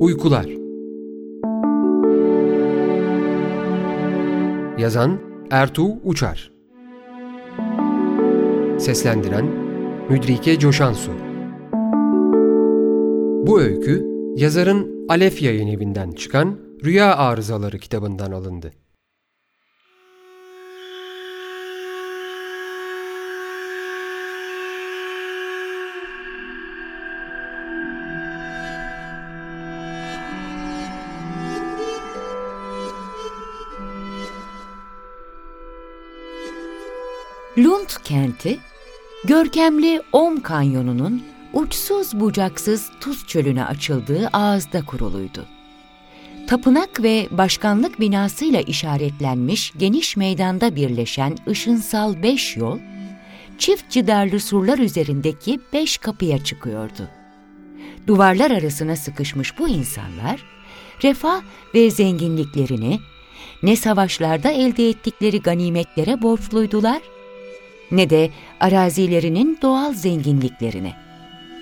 Uykular. Yazan Ertuğ Uçar. Seslendiren Müdrike Coşansu. Bu öykü yazarın Alef Yayın Evi'nden çıkan Rüya Arızaları kitabından alındı. Lund kenti, görkemli Om Kanyonu'nun uçsuz bucaksız tuz çölüne açıldığı ağızda kuruluydu. Tapınak ve başkanlık binasıyla işaretlenmiş geniş meydanda birleşen ışınsal beş yol, çift cidarlı surlar üzerindeki beş kapıya çıkıyordu. Duvarlar arasına sıkışmış bu insanlar, refah ve zenginliklerini, ne savaşlarda elde ettikleri ganimetlere borçluydular, ne de arazilerinin doğal zenginliklerine.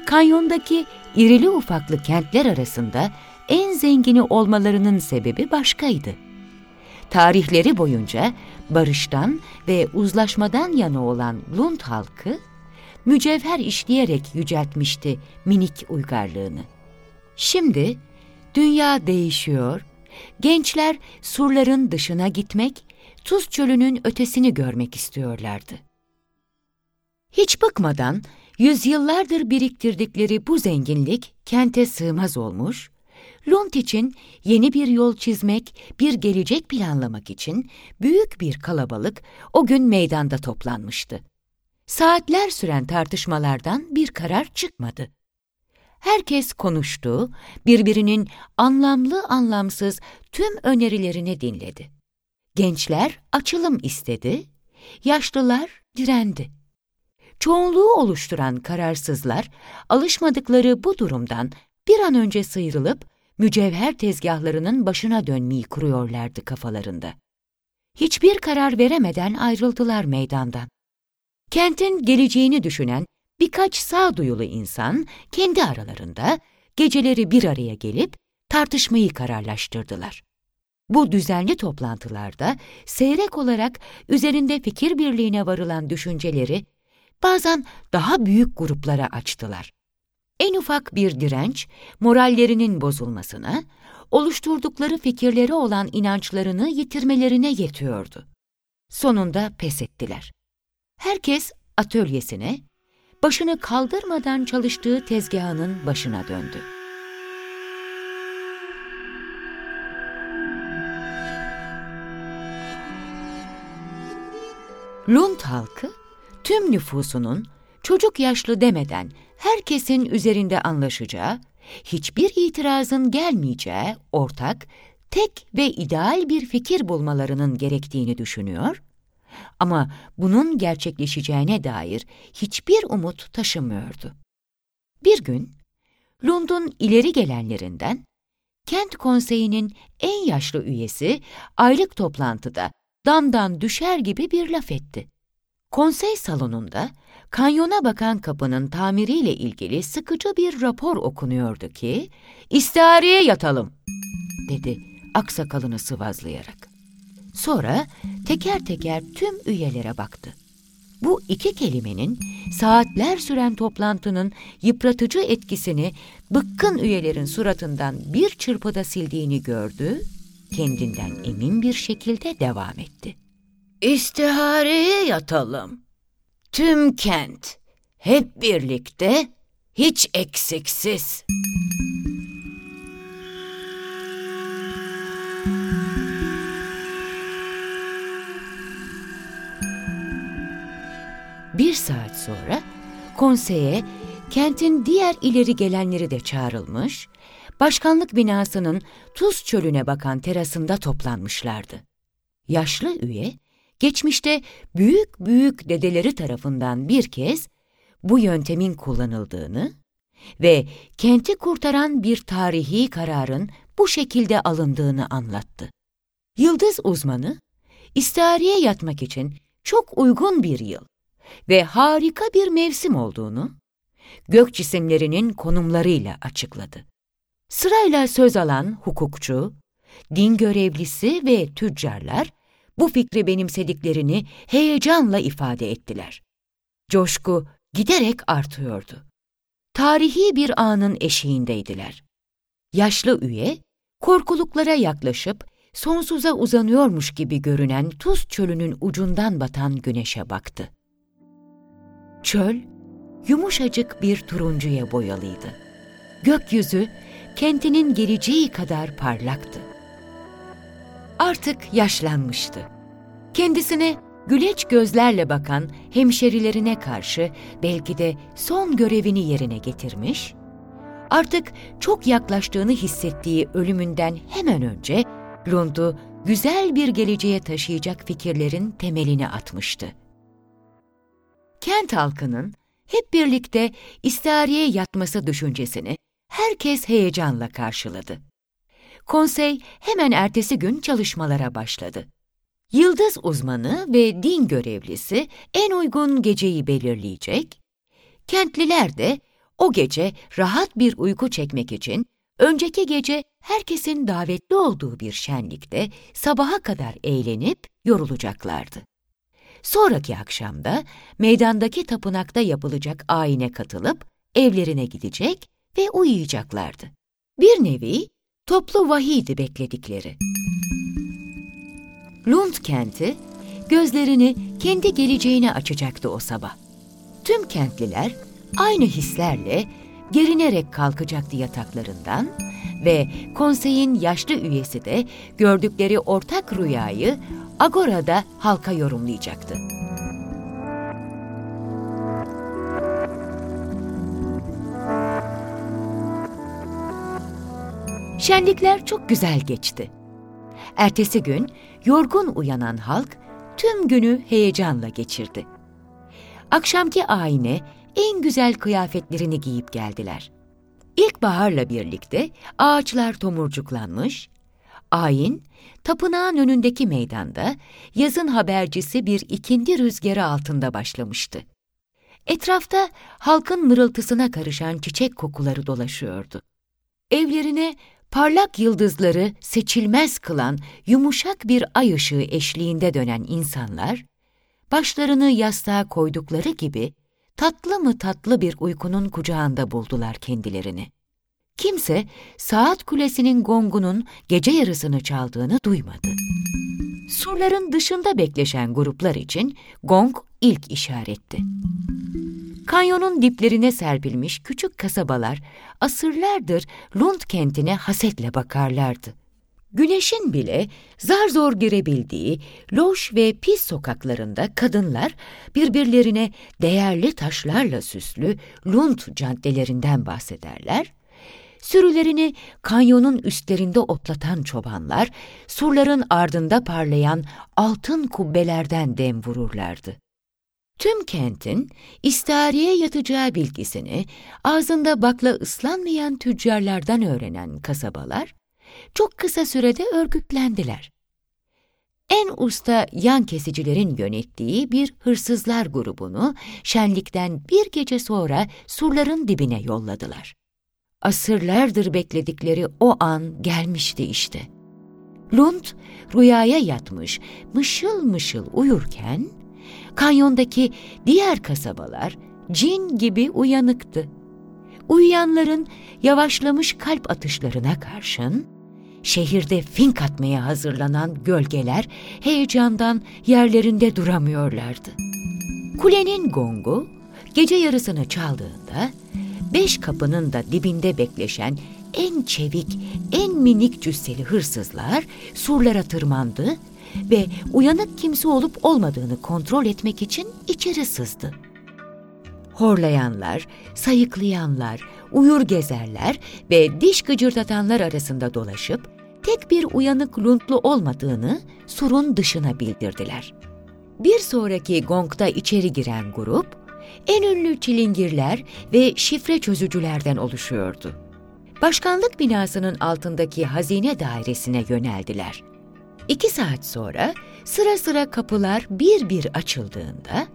Kanyondaki irili ufaklı kentler arasında en zengini olmalarının sebebi başkaydı. Tarihleri boyunca barıştan ve uzlaşmadan yana olan Lund halkı, mücevher işleyerek yüceltmişti minik uygarlığını. Şimdi dünya değişiyor, gençler surların dışına gitmek, tuz çölünün ötesini görmek istiyorlardı. Hiç bıkmadan yüzyıllardır biriktirdikleri bu zenginlik kente sığmaz olmuş, Lund için yeni bir yol çizmek, bir gelecek planlamak için büyük bir kalabalık o gün meydanda toplanmıştı. Saatler süren tartışmalardan bir karar çıkmadı. Herkes konuştu, birbirinin anlamlı anlamsız tüm önerilerini dinledi. Gençler açılım istedi, yaşlılar direndi. Çoğunluğu oluşturan kararsızlar, alışmadıkları bu durumdan bir an önce sıyrılıp mücevher tezgahlarının başına dönmeyi kuruyorlardı kafalarında. Hiçbir karar veremeden ayrıldılar meydandan. Kentin geleceğini düşünen birkaç sağduyulu insan kendi aralarında geceleri bir araya gelip tartışmayı kararlaştırdılar. Bu düzenli toplantılarda seyrek olarak üzerinde fikir birliğine varılan düşünceleri bazen daha büyük gruplara açtılar. En ufak bir direnç, morallerinin bozulmasına, oluşturdukları fikirleri olan inançlarını yitirmelerine yetiyordu. Sonunda pes ettiler. Herkes atölyesine, başını kaldırmadan çalıştığı tezgahının başına döndü. Lund halkı, tüm nüfusunun çocuk yaşlı demeden herkesin üzerinde anlaşacağı, hiçbir itirazın gelmeyeceği ortak, tek ve ideal bir fikir bulmalarının gerektiğini düşünüyor ama bunun gerçekleşeceğine dair hiçbir umut taşımıyordu. Bir gün Lund'un ileri gelenlerinden kent konseyinin en yaşlı üyesi aylık toplantıda damdan düşer gibi bir laf etti. Konsey salonunda kanyona bakan kapının tamiriyle ilgili sıkıcı bir rapor okunuyordu ki, "İstihareye yatalım." dedi aksakalını sıvazlayarak. Sonra teker teker tüm üyelere baktı. Bu iki kelimenin saatler süren toplantının yıpratıcı etkisini bıkkın üyelerin suratından bir çırpıda sildiğini gördü, kendinden emin bir şekilde devam etti. İstihareye yatalım. Tüm kent, hep birlikte, hiç eksiksiz. Bir saat sonra konseye kentin diğer ileri gelenleri de çağrılmış, başkanlık binasının tuz çölüne bakan terasında toplanmışlardı. Yaşlı üye geçmişte büyük büyük dedeleri tarafından bir kez bu yöntemin kullanıldığını ve kenti kurtaran bir tarihi kararın bu şekilde alındığını anlattı. Yıldız uzmanı, istihariye yatmak için çok uygun bir yıl ve harika bir mevsim olduğunu, gök cisimlerinin konumlarıyla açıkladı. Sırayla söz alan hukukçu, din görevlisi ve tüccarlar bu fikri benimsediklerini heyecanla ifade ettiler. Coşku giderek artıyordu. Tarihi bir anın eşiğindeydiler. Yaşlı üye, korkuluklara yaklaşıp sonsuza uzanıyormuş gibi görünen Tuz çölünün ucundan batan güneşe baktı. Çöl, yumuşacık bir turuncuya boyalıydı. Gökyüzü, kentinin geleceği kadar parlaktı. Artık yaşlanmıştı. Kendisine güleç gözlerle bakan hemşerilerine karşı belki de son görevini yerine getirmiş, artık çok yaklaştığını hissettiği ölümünden hemen önce Lund'u güzel bir geleceğe taşıyacak fikirlerin temelini atmıştı. Kent halkının hep birlikte istariye yatması düşüncesini herkes heyecanla karşıladı. Konsey hemen ertesi gün çalışmalara başladı. Yıldız uzmanı ve din görevlisi en uygun geceyi belirleyecek, kentliler de o gece rahat bir uyku çekmek için önceki gece herkesin davetli olduğu bir şenlikte sabaha kadar eğlenip yorulacaklardı. Sonraki akşamda meydandaki tapınakta yapılacak ayine katılıp evlerine gidecek ve uyuyacaklardı. Bir nevi toplu vahiydi bekledikleri. Lund kenti gözlerini kendi geleceğine açacaktı o sabah. Tüm kentliler aynı hislerle gerinerek kalkacaktı yataklarından ve konseyin yaşlı üyesi de gördükleri ortak rüyayı Agora'da halka yorumlayacaktı. Şenlikler çok güzel geçti. Ertesi gün yorgun uyanan halk tüm günü heyecanla geçirdi. Akşamki ayine en güzel kıyafetlerini giyip geldiler. İlkbaharla birlikte ağaçlar tomurcuklanmış, ayin, tapınağın önündeki meydanda yazın habercisi bir ikindi rüzgarı altında başlamıştı. Etrafta halkın mırıltısına karışan çiçek kokuları dolaşıyordu. Evlerine parlak yıldızları seçilmez kılan yumuşak bir ay ışığı eşliğinde dönen insanlar, başlarını yastığa koydukları gibi tatlı mı tatlı bir uykunun kucağında buldular kendilerini. Kimse saat kulesinin gongunun gece yarısını çaldığını duymadı. Surların dışında bekleşen gruplar için gong ilk işaretti. Kanyonun diplerine serpilmiş küçük kasabalar asırlardır Lund kentine hasetle bakarlardı. Güneşin bile zar zor girebildiği loş ve pis sokaklarında kadınlar birbirlerine değerli taşlarla süslü Lund caddelerinden bahsederler, sürülerini kanyonun üstlerinde otlatan çobanlar, surların ardında parlayan altın kubbelerden dem vururlardı. Tüm kentin istariye yatacağı bilgisini ağzında bakla ıslanmayan tüccarlardan öğrenen kasabalar, çok kısa sürede örgütlendiler. En usta yan kesicilerin yönettiği bir hırsızlar grubunu şenlikten bir gece sonra surların dibine yolladılar. Asırlardır bekledikleri o an gelmişti işte. Lund rüyaya yatmış, mışıl mışıl uyurken, kanyondaki diğer kasabalar cin gibi uyanıktı. Uyuyanların yavaşlamış kalp atışlarına karşın, şehirde fink atmaya hazırlanan gölgeler heyecandan yerlerinde duramıyorlardı. Kulenin gongu gece yarısını çaldığında beş kapının da dibinde bekleşen en çevik, en minik cüsseli hırsızlar surlara tırmandı ve uyanık kimse olup olmadığını kontrol etmek için içeri sızdı. Horlayanlar, sayıklayanlar, uyur gezerler ve diş gıcırdatanlar arasında dolaşıp tek bir uyanık luntlu olmadığını surun dışına bildirdiler. Bir sonraki gongda içeri giren grup, en ünlü çilingirler ve şifre çözücülerden oluşuyordu. Başkanlık binasının altındaki hazine dairesine yöneldiler. İki saat sonra sıra sıra kapılar bir bir açıldığında,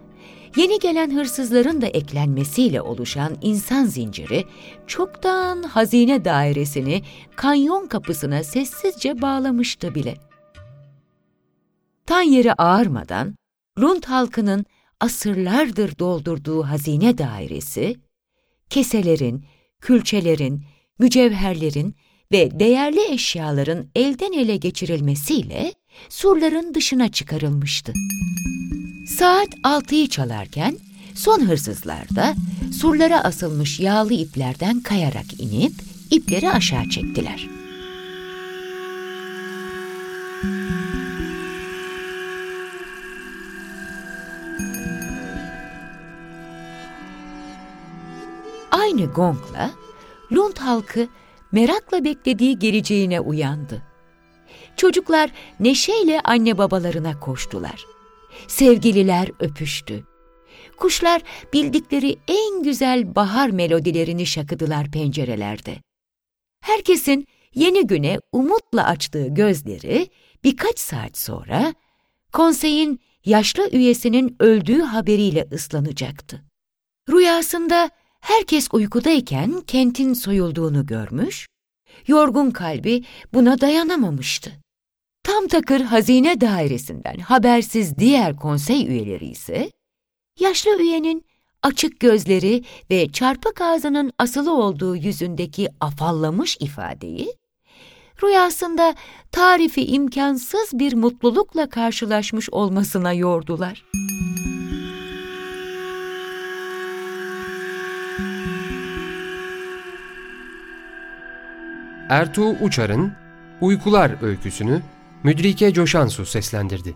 Yeni gelen hırsızların da eklenmesiyle oluşan insan zinciri çoktan hazine dairesini kanyon kapısına sessizce bağlamıştı bile. Tan yeri ağarmadan Lund halkının asırlardır doldurduğu hazine dairesi, keselerin, külçelerin, mücevherlerin ve değerli eşyaların elden ele geçirilmesiyle surların dışına çıkarılmıştı. Saat altıyı çalarken son hırsızlar da surlara asılmış yağlı iplerden kayarak inip ipleri aşağı çektiler. Aynı gongla Lund halkı merakla beklediği geleceğine uyandı. Çocuklar neşeyle anne babalarına koştular. Sevgililer öpüştü. Kuşlar bildikleri en güzel bahar melodilerini şakıdılar pencerelerde. Herkesin yeni güne umutla açtığı gözleri birkaç saat sonra konseyin yaşlı üyesinin öldüğü haberiyle ıslanacaktı. Rüyasında herkes uykudayken kentin soyulduğunu görmüş, yorgun kalbi buna dayanamamıştı. Tam takır hazine dairesinden habersiz diğer konsey üyeleri ise, yaşlı üyenin açık gözleri ve çarpık ağzının asılı olduğu yüzündeki afallamış ifadeyi, rüyasında tarifi imkansız bir mutlulukla karşılaşmış olmasına yordular. Ertuğ Uçar'ın Uykular öyküsünü Müdrike Coşansu seslendirdi.